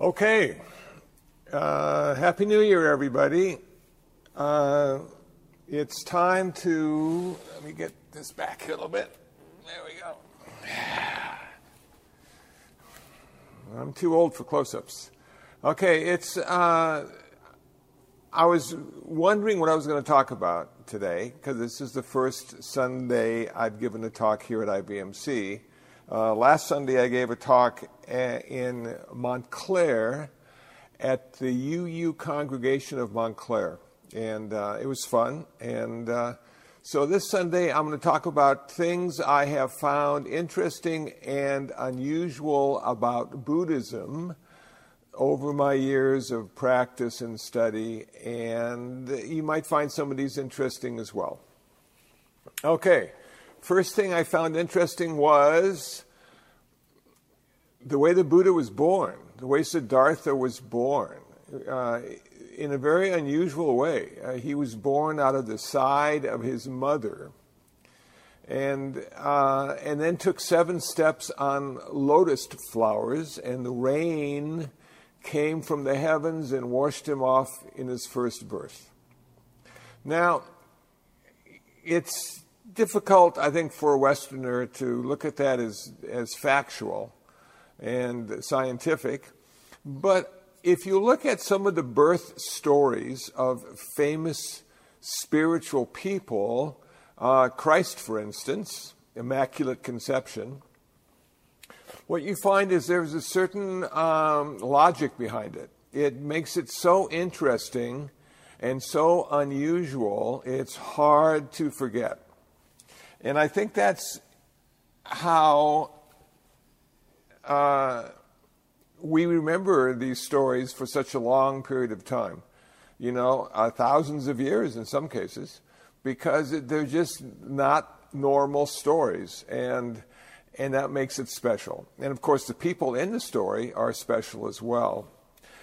Okay. Uh, Happy New Year, everybody. Uh, it's time to. Let me get this back a little bit. There we go. I'm too old for close ups. Okay, it's. Uh, I was wondering what I was going to talk about today because this is the first Sunday I've given a talk here at IBMC. Uh, last Sunday, I gave a talk uh, in Montclair at the UU congregation of Montclair, and uh, it was fun. And uh, so this Sunday, I'm going to talk about things I have found interesting and unusual about Buddhism over my years of practice and study, and you might find some of these interesting as well. Okay. First thing I found interesting was the way the Buddha was born, the way Siddhartha was born, uh, in a very unusual way. Uh, he was born out of the side of his mother. And, uh, and then took seven steps on lotus flowers, and the rain came from the heavens and washed him off in his first birth. Now, it's difficult, I think, for a Westerner to look at that as, as factual and scientific. But if you look at some of the birth stories of famous spiritual people, uh, Christ, for instance, Immaculate Conception, what you find is there's a certain um, logic behind it. It makes it so interesting and so unusual, it's hard to forget. And I think that's how uh, we remember these stories for such a long period of time, you know, uh, thousands of years in some cases, because they're just not normal stories. And and that makes it special. And of course, the people in the story are special as well.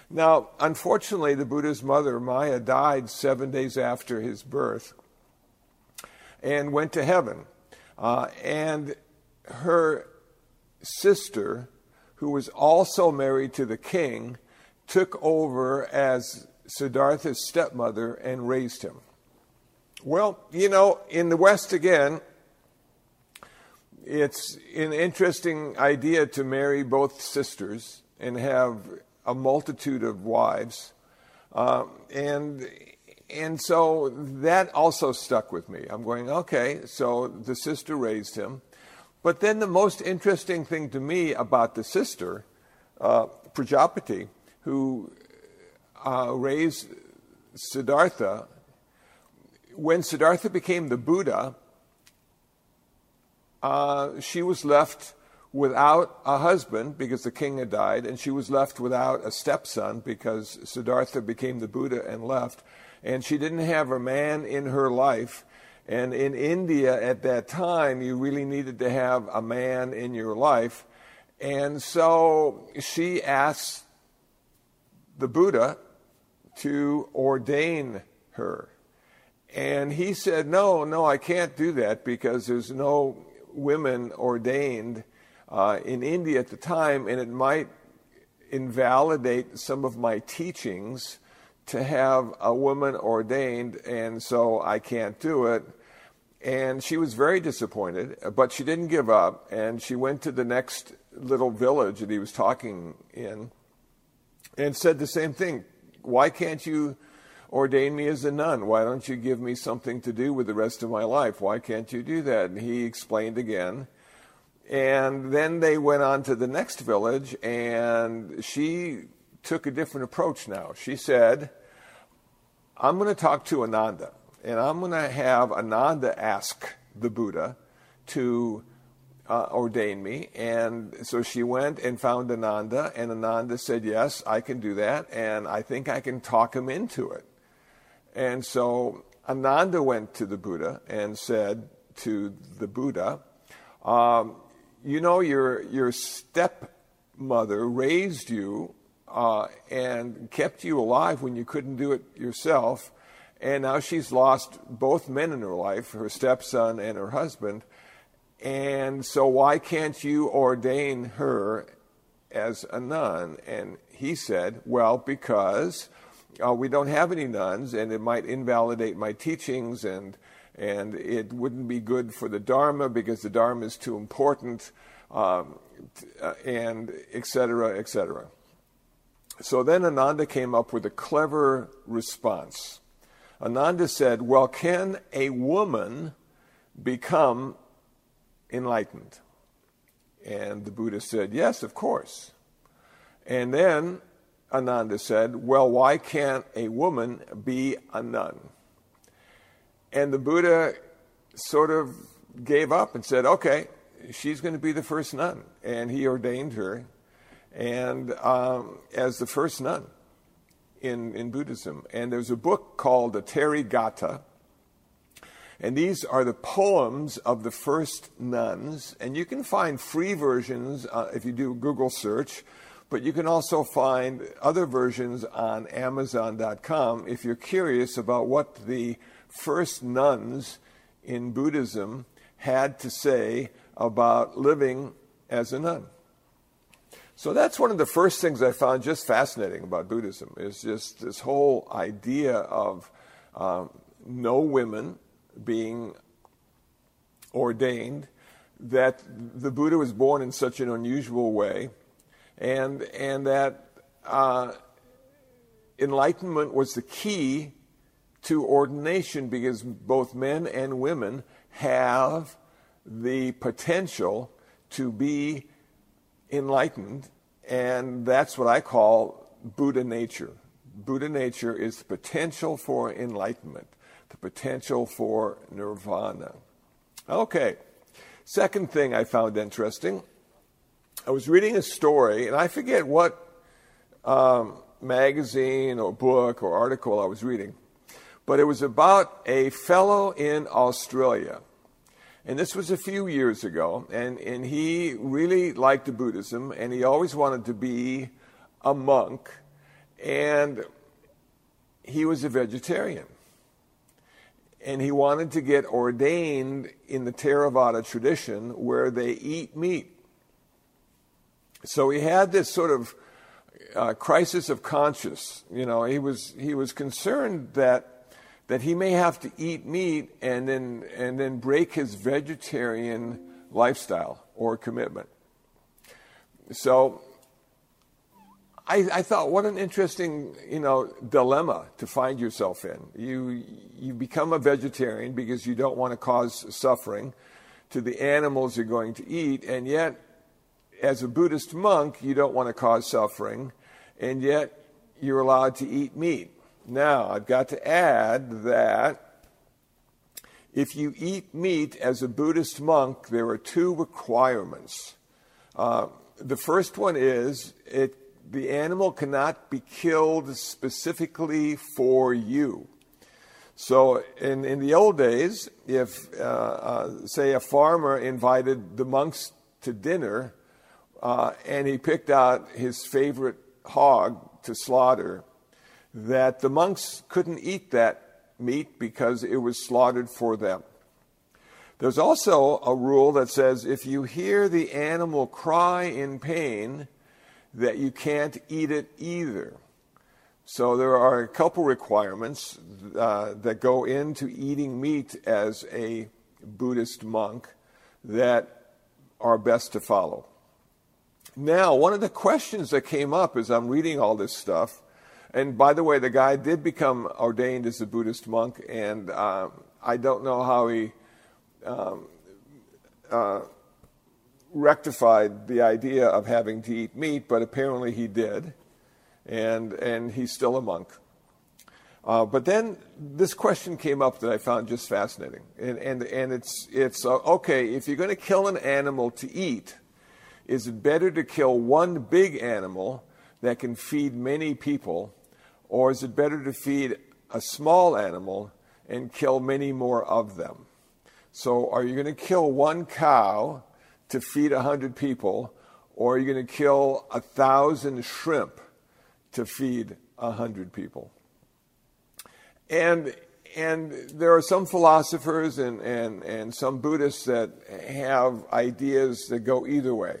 Now, unfortunately, the Buddha's mother, Maya, died seven days after his birth and went to heaven. Uh, and her sister, who was also married to the king, took over as Siddhartha's stepmother and raised him. Well, you know, in the West again, it's an interesting idea to marry both sisters and have a multitude of wives. Um, and and so that also stuck with me. I'm going, okay, so the sister raised him. But then the most interesting thing to me about the sister, uh, Prajapati, who uh, raised Siddhartha, when Siddhartha became the Buddha, uh, she was left without a husband because the king had died, and she was left without a stepson because Siddhartha became the Buddha and left. And she didn't have a man in her life. And in India at that time, you really needed to have a man in your life. And so she asked the Buddha to ordain her. And he said, No, no, I can't do that because there's no women ordained uh, in India at the time, and it might invalidate some of my teachings to have a woman ordained, and so I can't do it. And she was very disappointed, but she didn't give up, and she went to the next little village that he was talking in and said the same thing. Why can't you ordain me as a nun. Why don't you give me something to do with the rest of my life? Why can't you do that? And he explained again. And then they went on to the next village, and she took a different approach now. She said, I'm going to talk to Ananda, and I'm going to have Ananda ask the Buddha to uh, ordain me. And so she went and found Ananda, and Ananda said, Yes, I can do that, and I think I can talk him into it. And so Ananda went to the Buddha and said to the Buddha, um, You know, your, your stepmother raised you uh, and kept you alive when you couldn't do it yourself. And now she's lost both men in her life, her stepson and her husband. And so, why can't you ordain her as a nun? And he said, Well, because uh, we don't have any nuns, and it might invalidate my teachings, and and it wouldn't be good for the Dharma because the Dharma is too important, um, et cetera, et etc. So then Ananda came up with a clever response. Ananda said, Well, can a woman become enlightened? And the Buddha said, Yes, of course. And then Ananda said, Well, why can't a woman be a nun? And the Buddha sort of gave up and said, Okay, she's going to be the first nun. And he ordained her and um, as the first nun in, in Buddhism. And there's a book called the Therigatha. And these are the poems of the first nuns. And you can find free versions uh, if you do a Google search, but you can also find other versions on Amazon.com if you're curious about what the first nuns in Buddhism had to say about living as a nun. So that's one of the first things I found just fascinating about Buddhism is just this whole idea of um, no women being ordained, that the Buddha was born in such an unusual way, and and that uh, enlightenment was the key to ordination because both men and women have the potential to be enlightened, and that's what I call Buddha nature. Buddha nature is the potential for enlightenment, the potential for nirvana. Okay, second thing I found interesting I was reading a story, and I forget what um, magazine or book or article I was reading, but it was about a fellow in Australia and this was a few years ago, and, and he really liked Buddhism, and he always wanted to be a monk, and he was a vegetarian. And he wanted to get ordained in the Theravada tradition where they eat meat. So he had this sort of uh, crisis of conscience. You know, he was, he was concerned that that he may have to eat meat and then, and then break his vegetarian lifestyle or commitment. So I, I, thought, what an interesting, you know, dilemma to find yourself in. You, you become a vegetarian because you don't want to cause suffering to the animals you're going to eat, and yet, as a Buddhist monk, you don't want to cause suffering, and yet you're allowed to eat meat. Now, I've got to add that if you eat meat as a Buddhist monk, there are two requirements. Uh, the first one is it, the animal cannot be killed specifically for you. So, in, in the old days, if, uh, uh, say, a farmer invited the monks to dinner uh, and he picked out his favorite hog to slaughter, that the monks couldn't eat that meat because it was slaughtered for them. There's also a rule that says if you hear the animal cry in pain, that you can't eat it either. So there are a couple requirements uh, that go into eating meat as a Buddhist monk that are best to follow. Now, one of the questions that came up as I'm reading all this stuff and by the way, the guy did become ordained as a Buddhist monk, and uh, I don't know how he um, uh, rectified the idea of having to eat meat, but apparently he did, and and he's still a monk. Uh, but then this question came up that I found just fascinating, and and and it's it's uh, okay if you're going to kill an animal to eat, is it better to kill one big animal that can feed many people? Or is it better to feed a small animal and kill many more of them? So, are you going to kill one cow to feed a hundred people, or are you going to kill a thousand shrimp to feed a hundred people? And and there are some philosophers and, and, and some Buddhists that have ideas that go either way.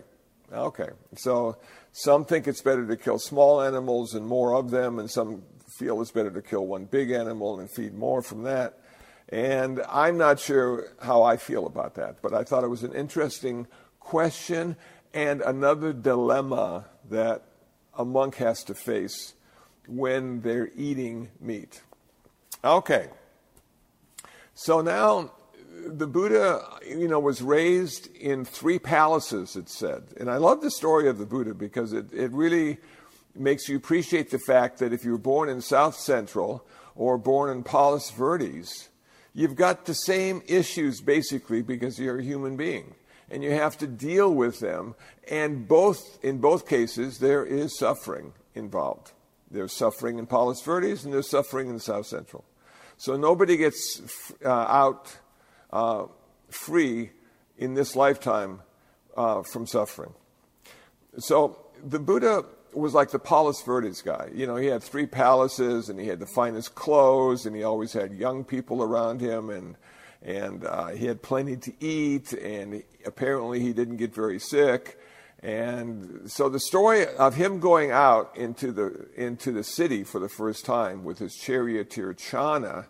Okay, so Some think it's better to kill small animals and more of them, and some feel it's better to kill one big animal and feed more from that. And I'm not sure how I feel about that, but I thought it was an interesting question and another dilemma that a monk has to face when they're eating meat. Okay. So now the Buddha, you know, was raised in three palaces, it said. And I love the story of the Buddha because it, it really makes you appreciate the fact that if you were born in South Central or born in Palos Verdes, You've got the same issues basically because you're a human being and you have to deal with them. And both, in both cases, there is suffering involved. There's suffering in Palos Verdes and there's suffering in South Central. So nobody gets uh, out uh, free in this lifetime uh, from suffering. So the Buddha was like the Palos Verdes guy. You know, he had three palaces and he had the finest clothes and he always had young people around him and and uh, he had plenty to eat and apparently he didn't get very sick. And so the story of him going out into the into the city for the first time with his charioteer Channa,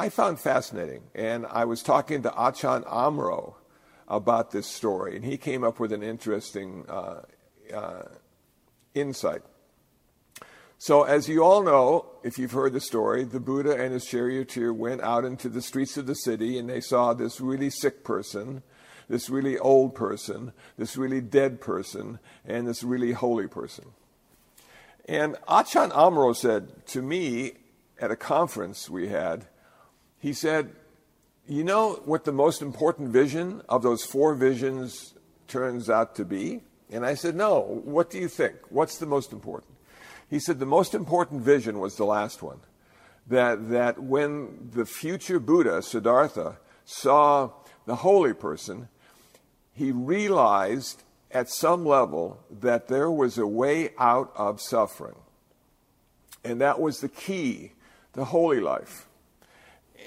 I found fascinating. And I was talking to Achan Amaro about this story, and he came up with an interesting uh, uh, insight. So, as you all know, if you've heard the story, the Buddha and his charioteer went out into the streets of the city and they saw this really sick person, this really old person, this really dead person, and this really holy person. And Achan Amaro said to me at a conference we had, he said, You know what the most important vision of those four visions turns out to be? And I said, No, what do you think? What's the most important? He said, The most important vision was the last one. That, that when the future Buddha, Siddhartha, saw the holy person, he realized at some level that there was a way out of suffering. And that was the key to holy life.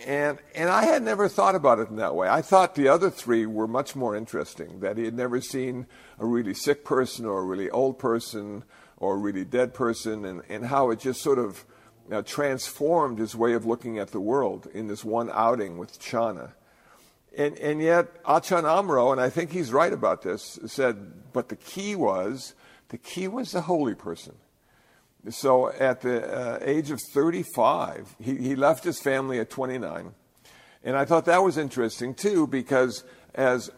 And, and I had never thought about it in that way. I thought the other three were much more interesting, that he had never seen a really sick person or a really old person or a really dead person, and, and how it just sort of uh, transformed his way of looking at the world in this one outing with Channa. And, and yet, Achan Amaro, and I think he's right about this, said, but the key was, the key was the holy person. So at the uh, age of 35, he, he left his family at 29. And I thought that was interesting too, because as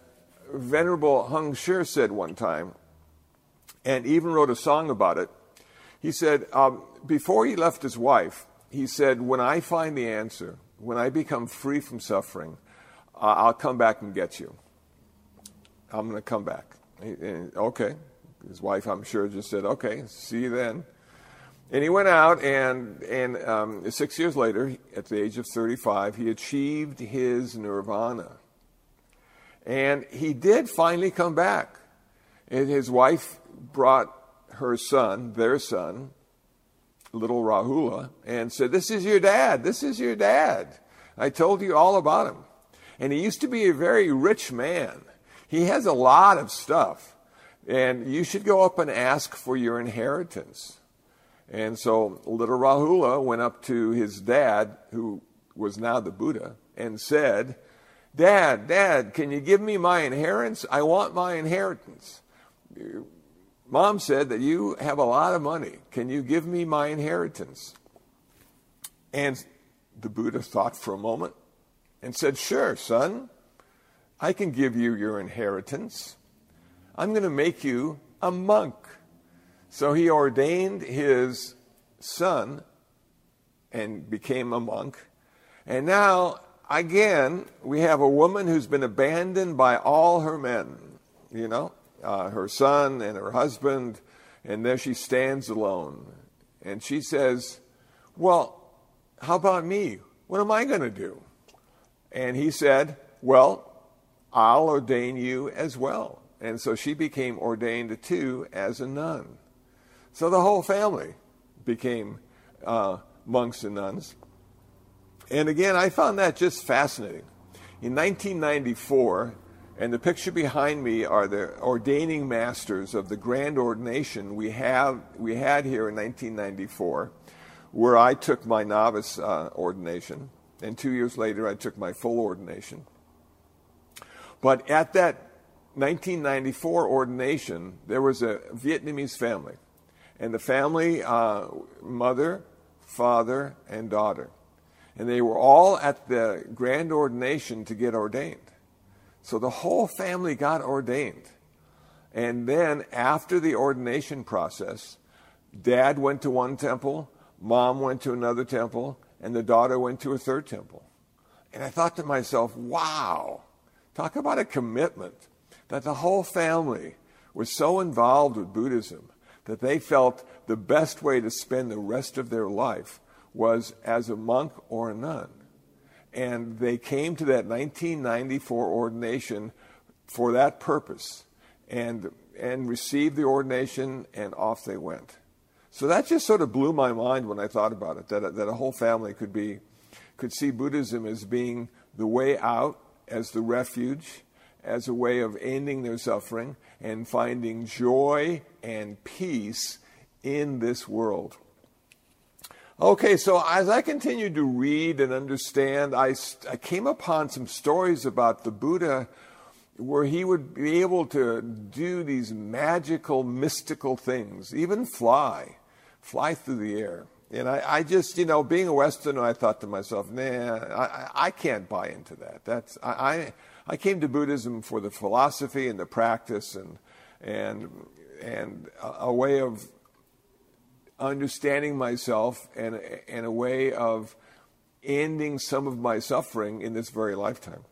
Venerable Heng Sure said one time, and even wrote a song about it, he said, um, before he left his wife, he said, When I find the answer, when I become free from suffering, uh, I'll come back and get you. I'm going to come back. And, okay. His wife, I'm sure, just said, Okay, see you then. And he went out, and, and um, six years later, at the age of 35, he achieved his nirvana. And he did finally come back. And his wife brought her son, their son, little Rahula, and said, This is your dad. This is your dad. I told you all about him. And he used to be a very rich man. He has a lot of stuff. And you should go up and ask for your inheritance. And so little Rahula went up to his dad, who was now the Buddha, and said, Dad, Dad, can you give me my inheritance? I want my inheritance. Mom said that you have a lot of money. Can you give me my inheritance? And the Buddha thought for a moment and said, Sure, son, I can give you your inheritance. I'm going to make you a monk. So he ordained his son and became a monk. And now, again, we have a woman who's been abandoned by all her men, you know, uh, her son and her husband, and there she stands alone. And she says, Well, how about me? What am I going to do? And he said, Well, I'll ordain you as well. And so she became ordained too as a nun. So the whole family became uh, monks and nuns. And again, I found that just fascinating. In 1994, And the picture behind me are the ordaining masters of the grand ordination we have we had here in 1994, where I took my novice uh, ordination, and two years later I took my full ordination. But at that 1994 ordination, there was a Vietnamese family, and the family uh, mother, father, and daughter, and they were all at the grand ordination to get ordained. So the whole family got ordained. And then after the ordination process, dad went to one temple, mom went to another temple, and the daughter went to a third temple. And I thought to myself, wow, talk about a commitment that the whole family was so involved with Buddhism that they felt the best way to spend the rest of their life was as a monk or a nun. And they came to that 1994 ordination for that purpose and and received the ordination and off they went. So that just sort of blew my mind when i thought about it that, that a whole family could be could see buddhism as being the way out as the refuge as a way of ending their suffering and finding joy and peace in this world Okay, so as I continued to read and understand, I, I came upon some stories about the Buddha where he would be able to do these magical, mystical things, even fly, fly through the air. And I, I just, you know, being a Westerner, I thought to myself, nah, I, I can't buy into that. That's, I, I came to Buddhism for the philosophy and the practice and, and, and a, way of understanding myself and, and a way of ending some of my suffering in this very lifetime.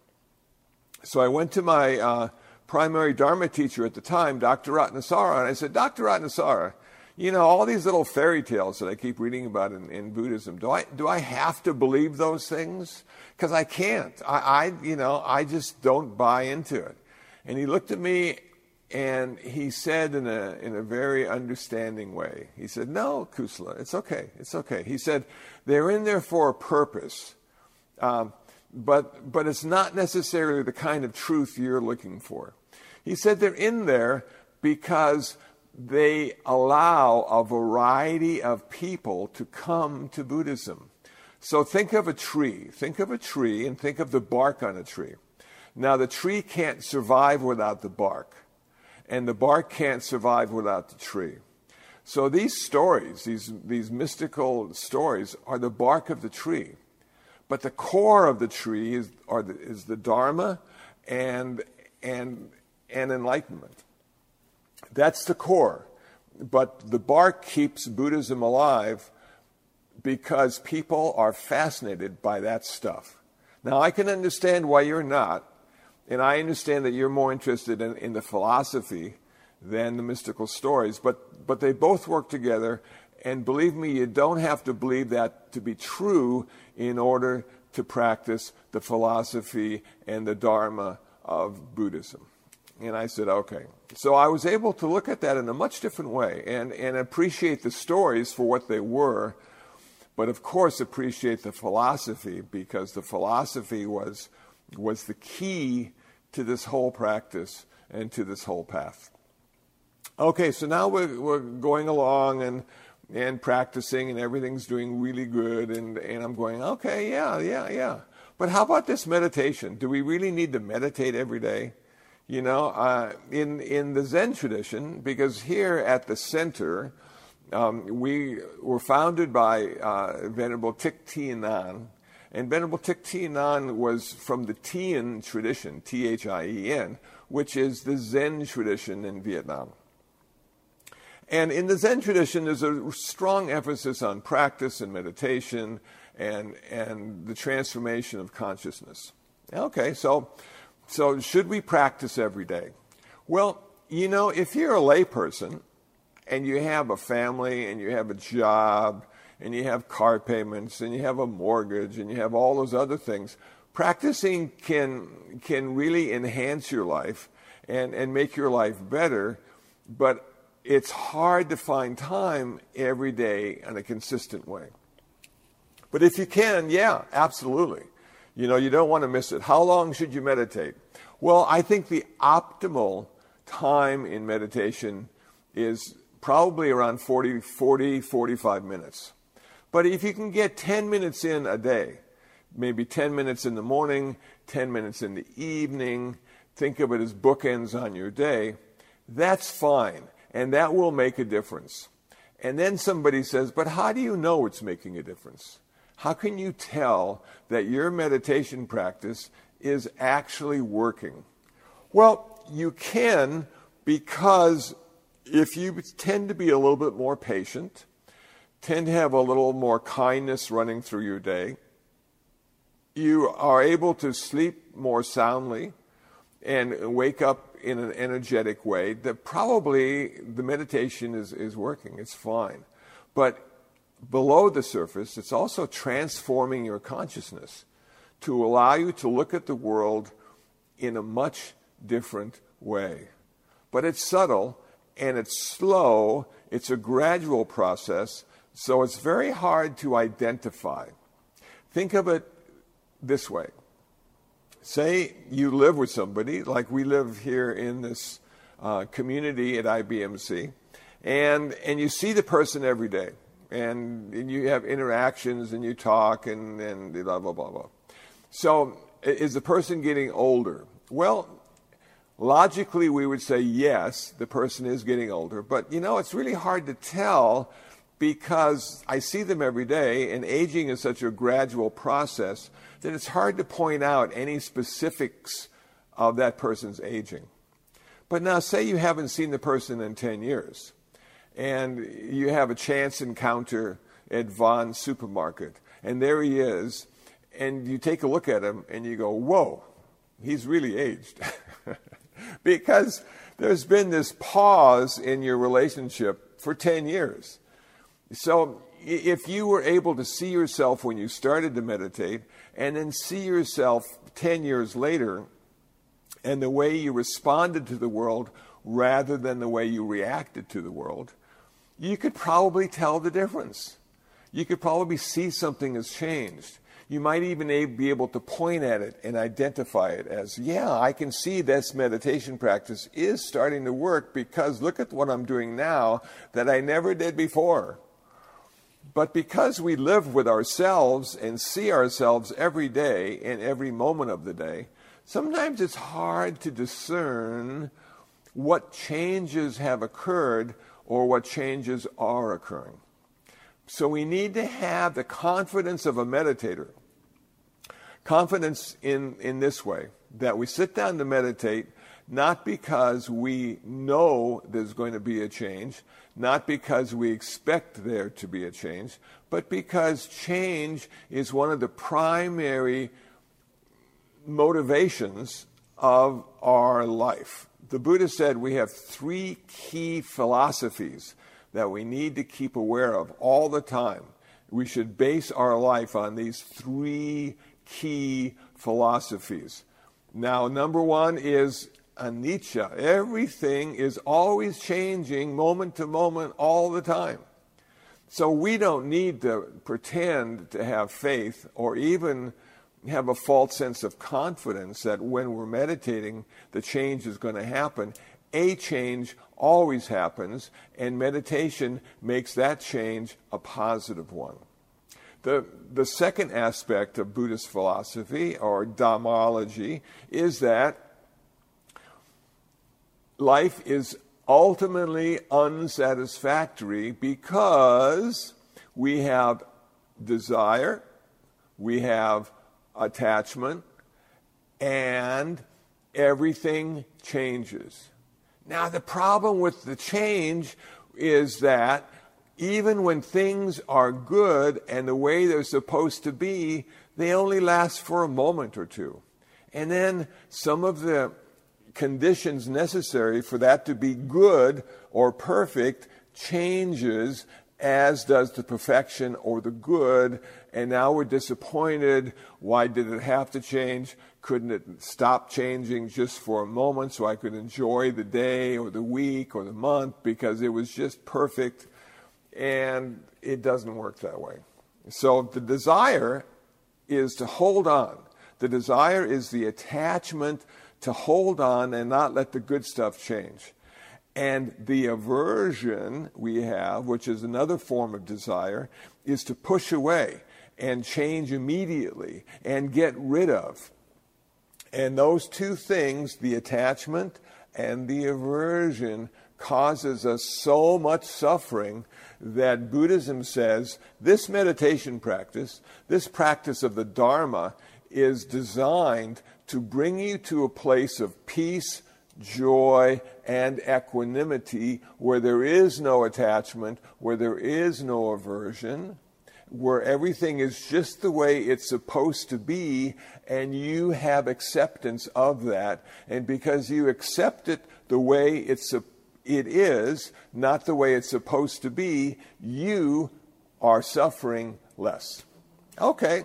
So I went to my uh, primary Dharma teacher at the time, Dr. Ratanasara, and I said, Dr. Ratanasara, you know, all these little fairy tales that I keep reading about in, in Buddhism, do I, do I have to believe those things? Because I can't. I, I, you know, I just don't buy into it. And he looked at me and he said in a, in a very understanding way, he said, No, Kusala, it's okay. It's okay. He said, They're in there for a purpose, um, but, but it's not necessarily the kind of truth you're looking for. He said, They're in there because they allow a variety of people to come to Buddhism. So think of a tree. Think of a tree and think of the bark on a tree. Now, the tree can't survive without the bark and the bark can't survive without the tree. So these stories, these, these mystical stories, are the bark of the tree. But the core of the tree is, the, is the Dharma and, and, and enlightenment. That's the core. But the bark keeps Buddhism alive because people are fascinated by that stuff. Now, I can understand why you're not, and I understand that you're more interested in, in the philosophy than the mystical stories, but, but they both work together. And believe me, you don't have to believe that to be true in order to practice the philosophy and the Dharma of Buddhism. And I said, okay. So I was able to look at that in a much different way and, and appreciate the stories for what they were, but of course appreciate the philosophy because the philosophy was was the key to this whole practice and to this whole path. Okay, so now we're, we're going along and and practicing and everything's doing really good and, and I'm going, okay, yeah, yeah, yeah. But how about this meditation? Do we really need to meditate every day? You know, uh, in, in the Zen tradition, because here at the center, um, we were founded by uh, Venerable Thich Thien An, and Venerable Thich Thien An was from the Thien tradition, T H I E N, which is the Zen tradition in Vietnam. And in the Zen tradition, there's a strong emphasis on practice and meditation and, and the transformation of consciousness. Okay, so, so should we practice every day? Well, you know, if you're a layperson and you have a family and you have a job and you have car payments and you have a mortgage and you have all those other things. Practicing can, can really enhance your life and, and make your life better, but it's hard to find time every day in a consistent way. But if you can, yeah, absolutely. You know, you don't want to miss it. How long should you meditate? Well, I think the optimal time in meditation is probably around 40, 40, 45 minutes. But if you can get 10 minutes in a day, maybe 10 minutes in the morning, 10 minutes in the evening, think of it as bookends on your day, that's fine. And that will make a difference. And then somebody says, but how do you know it's making a difference? How can you tell that your meditation practice is actually working? Well, you can because if you tend to be a little bit more patient, tend to have a little more kindness running through your day, you are able to sleep more soundly and wake up in an energetic way, that probably the meditation is, is working. It's fine. But below the surface, it's also transforming your consciousness to allow you to look at the world in a much different way. But it's subtle and it's slow, it's a gradual process, so it's very hard to identify. Think of it this way say you live with somebody, like we live here in this uh, community at IBMC, and, and you see the person every day, and, and you have interactions and you talk and, and blah, blah, blah, blah. So, is the person getting older? Well, logically, we would say yes, the person is getting older, but you know, it's really hard to tell because I see them every day, and aging is such a gradual process that it's hard to point out any specifics of that person's aging. But now, say you haven't seen the person in 10 years, and you have a chance encounter at Vons supermarket, and there he is, and you take a look at him and you go, Whoa, he's really aged. because there's been this pause in your relationship for 10 years. So if you were able to see yourself when you started to meditate and then see yourself 10 years later and the way you responded to the world rather than the way you reacted to the world, you could probably tell the difference. You could probably see something has changed. You might even be able to point at it and identify it as, yeah, I can see this meditation practice is starting to work because look at what I'm doing now that I never did before. But because we live with ourselves and see ourselves every day and every moment of the day, sometimes it's hard to discern what changes have occurred or what changes are occurring. So we need to have the confidence of a meditator. Confidence in, in this way that we sit down to meditate not because we know there's going to be a change, not because we expect there to be a change, but because change is one of the primary motivations of our life. The Buddha said we have three key philosophies that we need to keep aware of all the time. We should base our life on these three key philosophies. Now, number one is anicca. Everything is always changing moment to moment all the time. So we don't need to pretend to have faith or even have a false sense of confidence that when we're meditating, the change is going to happen. A change always happens, and meditation makes that change a positive one. The, the second aspect of Buddhist philosophy or Dharmology is that life is ultimately unsatisfactory because we have desire, we have attachment, and everything changes. Now, the problem with the change is that even when things are good and the way they're supposed to be, they only last for a moment or two. And then some of the conditions necessary for that to be good or perfect changes as does the perfection or the good, and now we're disappointed. Why did it have to change? Couldn't it stop changing just for a moment so I could enjoy the day or the week or the month because it was just perfect? And it doesn't work that way. So the desire is to hold on. The desire is the attachment to hold on and not let the good stuff change. And the aversion we have, which is another form of desire, is to push away and change immediately and get rid of. And those two things, the attachment and the aversion, causes us so much suffering that Buddhism says this meditation practice, this practice of the Dharma, is designed to bring you to a place of peace, joy, and equanimity where there is no attachment, where there is no aversion, where everything is just the way it's supposed to be, and you have acceptance of that. And because you accept it the way it's, it is, not the way it's supposed to be, you are suffering less. Okay.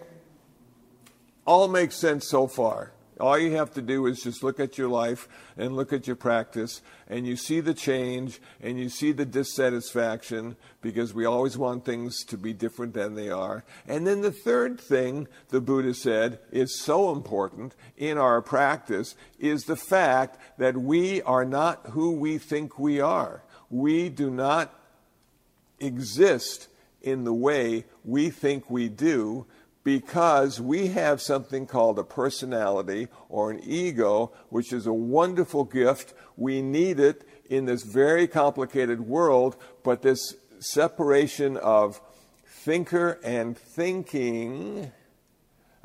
All makes sense so far. All you have to do is just look at your life and look at your practice, and you see the change and you see the dissatisfaction because we always want things to be different than they are. And then the third thing the Buddha said is so important in our practice is the fact that we are not who we think we are. We do not exist in the way we think we do because we have something called a personality or an ego, which is a wonderful gift. We need it in this very complicated world, but this separation of thinker and thinking,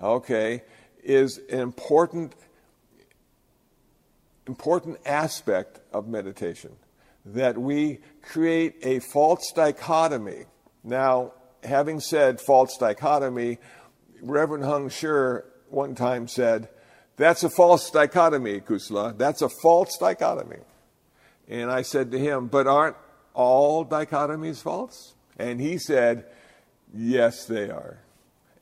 okay, is an important, important aspect of meditation. That we create a false dichotomy. Now, having said false dichotomy, Reverend Heng Sure one time said, That's a false dichotomy, Kusala. That's a false dichotomy. And I said to him, But aren't all dichotomies false? And he said, Yes, they are.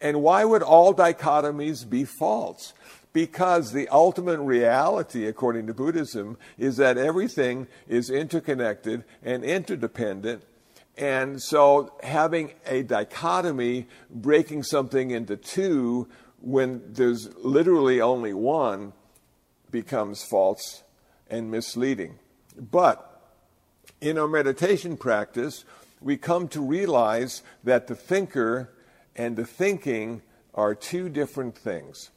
And why would all dichotomies be false? Because the ultimate reality, according to Buddhism, is that everything is interconnected and interdependent and so having a dichotomy, breaking something into two when there's literally only one, becomes false and misleading. But in our meditation practice, we come to realize that the thinker and the thinking are two different things.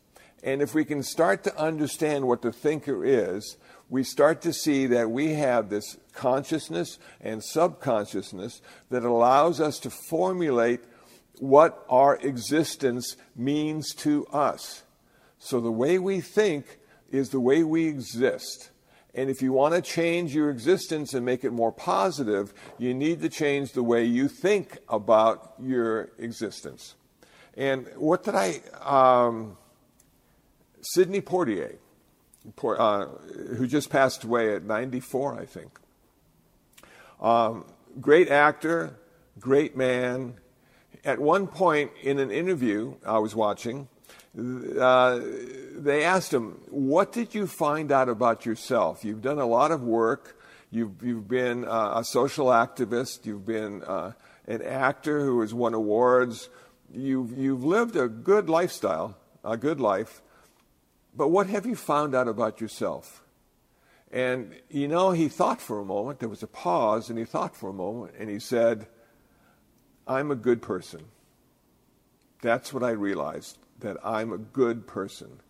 And if we can start to understand what the thinker is, we start to see that we have this consciousness and subconsciousness that allows us to formulate what our existence means to us. So the way we think is the way we exist. And if you want to change your existence and make it more positive, you need to change the way you think about your existence. And what did I, um, Sidney Poitier, uh, who just passed away at 94, I think. Um, great actor, great man. At one point in an interview I was watching, uh, they asked him, What did you find out about yourself? You've done a lot of work. You've, you've been uh, a social activist. You've been uh, an actor who has won awards. You've, you've lived a good lifestyle, a good life. But what have you found out about yourself? And you know, he thought for a moment, there was a pause, and he thought for a moment, and he said, I'm a good person. That's what I realized, that I'm a good person.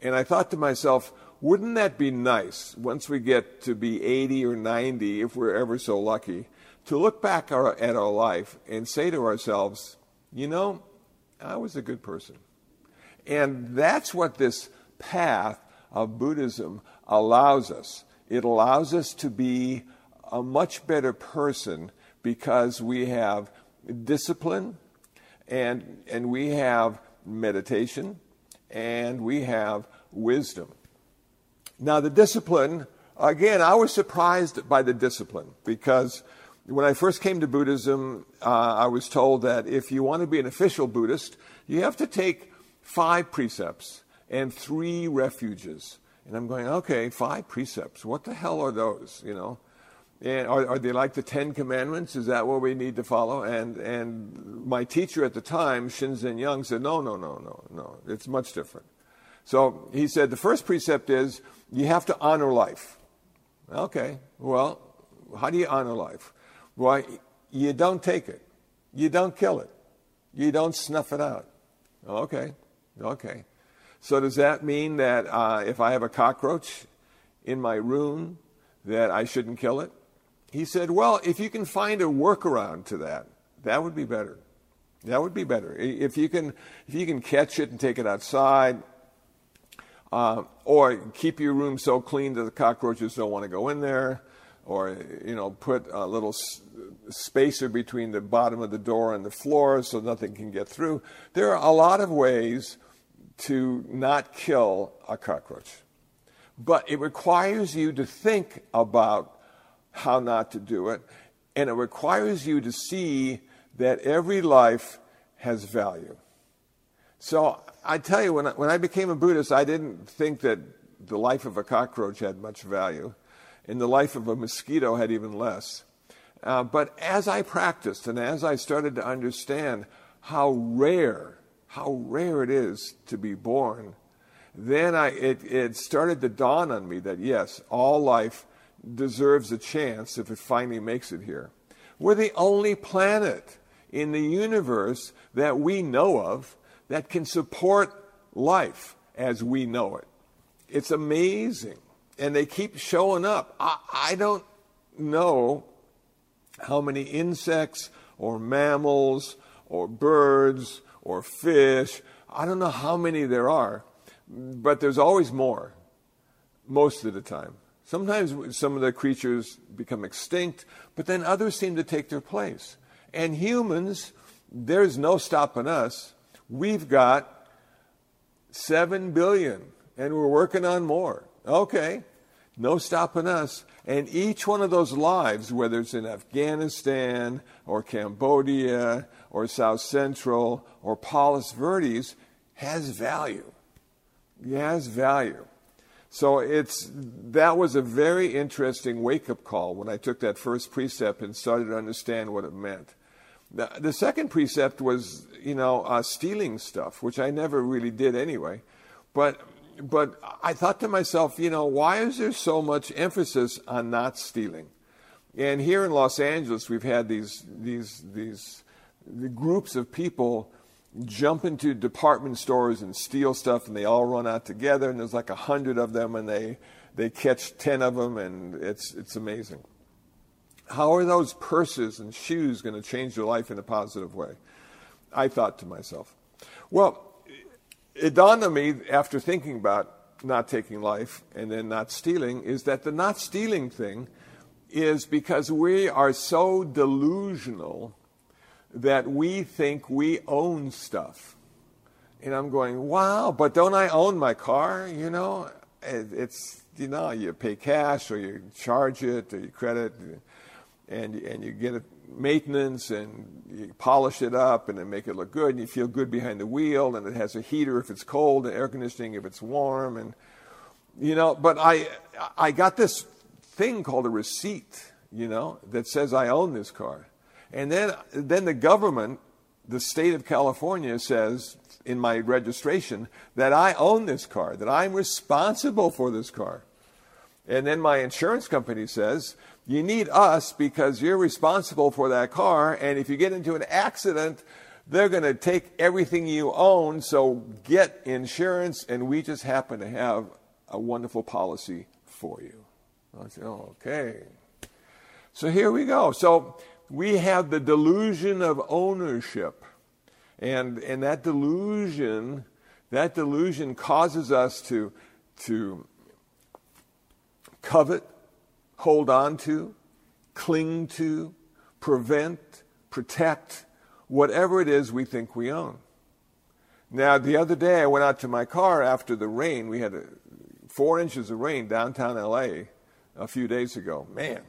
And I thought to myself, wouldn't that be nice once we get to be 80 or 90, if we're ever so lucky, to look back our, at our life and say to ourselves, you know, I was a good person. And that's what this path of Buddhism allows us. It allows us to be a much better person because we have discipline and, and we have meditation and we have wisdom. Now, the discipline, again, I was surprised by the discipline because when I first came to Buddhism, uh, I was told that if you want to be an official Buddhist, you have to take five precepts and three refuges. And I'm going, okay, five precepts. What the hell are those? You know, and are, are they like the Ten Commandments? Is that what we need to follow? And and my teacher at the time, Shinzen Young, said, no, no, no, no, no. It's much different. So he said the first precept is you have to honor life. Okay, well, how do you honor life? Well, you don't take it, you don't kill it, you don't snuff it out. Okay, okay. So does that mean that uh, if I have a cockroach in my room, that I shouldn't kill it? He said, well, if you can find a workaround to that, that would be better. That would be better. If you can, if you can catch it and take it outside, uh, or keep your room so clean that the cockroaches don't want to go in there, or you know, put a little s- spacer between the bottom of the door and the floor so nothing can get through. There are a lot of ways to not kill a cockroach, but it requires you to think about how not to do it, and it requires you to see that every life has value. So I tell you, when I, when I became a Buddhist, I didn't think that the life of a cockroach had much value, and the life of a mosquito had even less. Uh, but as I practiced and as I started to understand how rare, how rare it is to be born, then I, it, it started to dawn on me that yes, all life deserves a chance if it finally makes it here. We're the only planet in the universe that we know of that can support life as we know it. It's amazing. And they keep showing up. I, I don't know how many insects or mammals or birds or fish, I don't know how many there are, but there's always more most of the time. Sometimes some of the creatures become extinct, but then others seem to take their place. And humans, there's no stopping us. We've got 7 billion, and we're working on more. Okay, no stopping us. And each one of those lives, whether it's in Afghanistan or Cambodia or South Central or Palos Verdes, has value. It has value. So it's that was a very interesting wake up call when I took that first precept and started to understand what it meant. The, the second precept was, you know, uh, stealing stuff, which I never really did anyway. But but I thought to myself, you know, why is there so much emphasis on not stealing? And here in Los Angeles, we've had these these these the groups of people jump into department stores and steal stuff, and they all run out together, and there's like a hundred of them, and they they catch ten of them, and it's it's amazing. How are those purses and shoes going to change your life in a positive way? I thought to myself. Well, it dawned on me after thinking about not taking life and then not stealing is that the not stealing thing is because we are so delusional that we think we own stuff. And I'm going, wow, but don't I own my car? You know, it's, you know, you pay cash or you charge it or you credit and, and you get it maintenance and you polish it up and then make it look good and you feel good behind the wheel and it has a heater if it's cold and air conditioning if it's warm and you know but i i got this thing called a receipt you know that says i own this car and then, then the government, the state of California, says in my registration that I own this car, that I'm responsible for this car. And then my insurance company says, you need us because you're responsible for that car. And if you get into an accident, they're going to take everything you own. So get insurance. And we just happen to have a wonderful policy for you. I said, oh, okay. So here we go. So we have the delusion of ownership. And, and that delusion, that delusion causes us to, to covet, hold on to, cling to, prevent, protect, whatever it is we think we own. Now, the other day I went out to my car after the rain. We had a, four inches of rain downtown LA a few days ago. Man,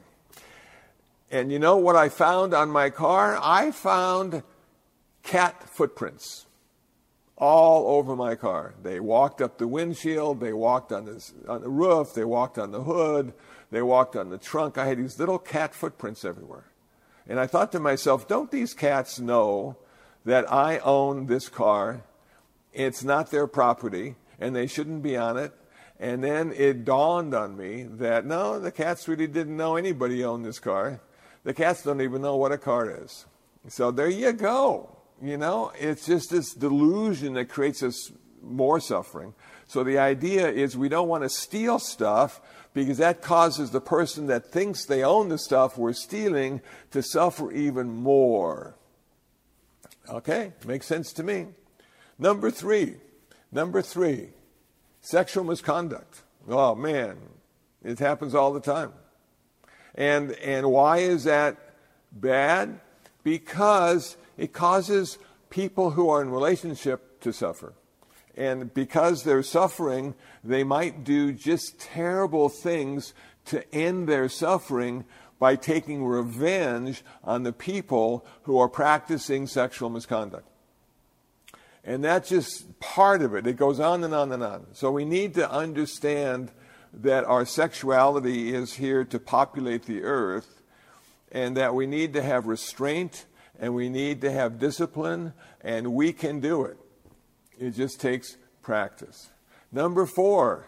and you know what I found on my car? I found cat footprints all over my car. They walked up the windshield, they walked on, this, on the roof, they walked on the hood, they walked on the trunk. I had these little cat footprints everywhere. And I thought to myself, don't these cats know that I own this car? It's not their property, and they shouldn't be on it. And then it dawned on me that no, the cats really didn't know anybody owned this car. The cats don't even know what a car is. So there you go. You know, it's just this delusion that creates us more suffering. So the idea is we don't want to steal stuff because that causes the person that thinks they own the stuff we're stealing to suffer even more. Okay, makes sense to me. Number three, number three, sexual misconduct. Oh man, it happens all the time. And, and why is that bad? Because it causes people who are in relationship to suffer. And because they're suffering, they might do just terrible things to end their suffering by taking revenge on the people who are practicing sexual misconduct. And that's just part of it. It goes on and on and on. So we need to understand that our sexuality is here to populate the earth and that we need to have restraint and we need to have discipline and we can do it. It just takes practice. Number four,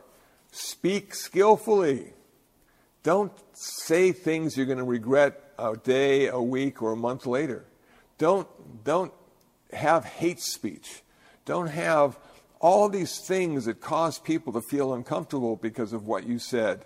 speak skillfully. Don't say things you're going to regret a day, a week, or a month later. Don't, don't have hate speech. Don't have all these things that cause people to feel uncomfortable because of what you said.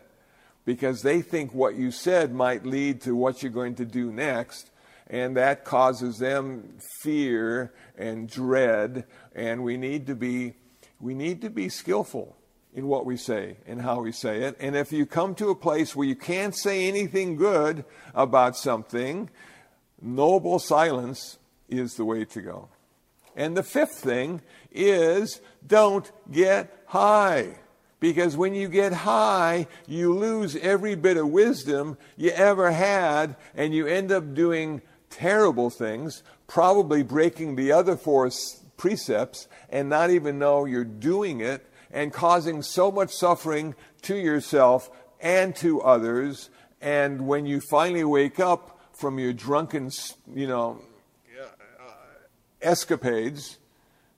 Because they think what you said might lead to what you're going to do next and that causes them fear and dread and we need to be we need to be skillful in what we say and how we say it. And if you come to a place where you can't say anything good about something noble silence is the way to go. And the fifth thing is don't get high. Because when you get high, you lose every bit of wisdom you ever had, and you end up doing terrible things, probably breaking the other four precepts and not even know you're doing it and causing so much suffering to yourself and to others. And when you finally wake up from your drunken, you know, uh, escapades,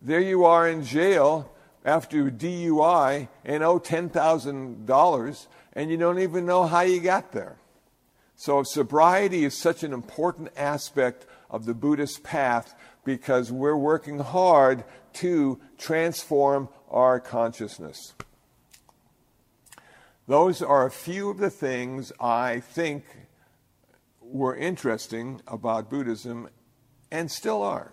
there you are in jail after DUI and owe $10,000 and you don't even know how you got there. So, sobriety is such an important aspect of the Buddhist path because we're working hard to transform our consciousness. Those are a few of the things I think were interesting about Buddhism and still are.